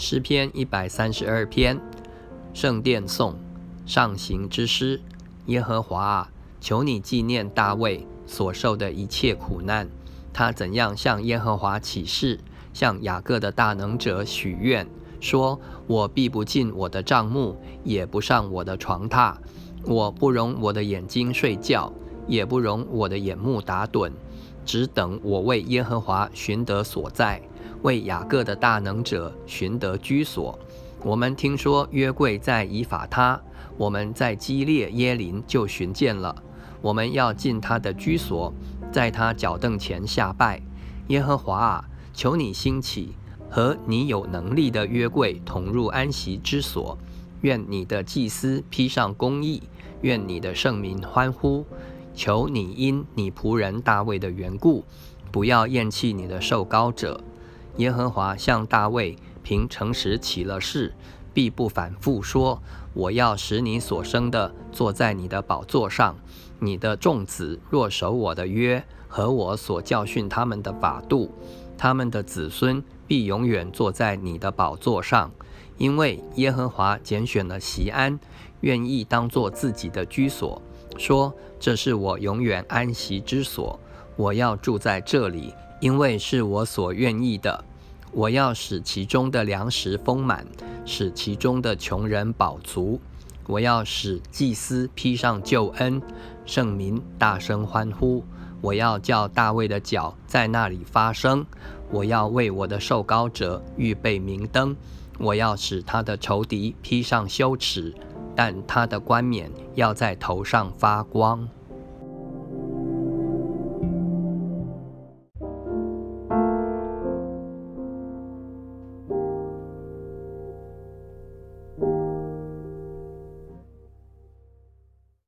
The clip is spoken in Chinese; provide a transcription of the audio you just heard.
诗篇一百三十二篇，圣殿颂，上行之诗。耶和华啊，求你纪念大卫所受的一切苦难。他怎样向耶和华起誓，向雅各的大能者许愿，说：“我必不进我的帐幕，也不上我的床榻。我不容我的眼睛睡觉，也不容我的眼目打盹，只等我为耶和华寻得所在。”为雅各的大能者寻得居所。我们听说约柜在以法他，我们在基列耶林就寻见了。我们要进他的居所，在他脚凳前下拜。耶和华啊，求你兴起，和你有能力的约柜同入安息之所。愿你的祭司披上公义，愿你的圣民欢呼。求你因你仆人大卫的缘故，不要厌弃你的受膏者。耶和华向大卫凭诚实起了誓，必不反复说：“我要使你所生的坐在你的宝座上。你的众子若守我的约和我所教训他们的法度，他们的子孙必永远坐在你的宝座上。因为耶和华拣选了西安，愿意当作自己的居所，说：这是我永远安息之所。我要住在这里，因为是我所愿意的。”我要使其中的粮食丰满，使其中的穷人饱足。我要使祭司披上救恩，圣民大声欢呼。我要叫大卫的脚在那里发声。我要为我的受膏者预备明灯。我要使他的仇敌披上羞耻，但他的冠冕要在头上发光。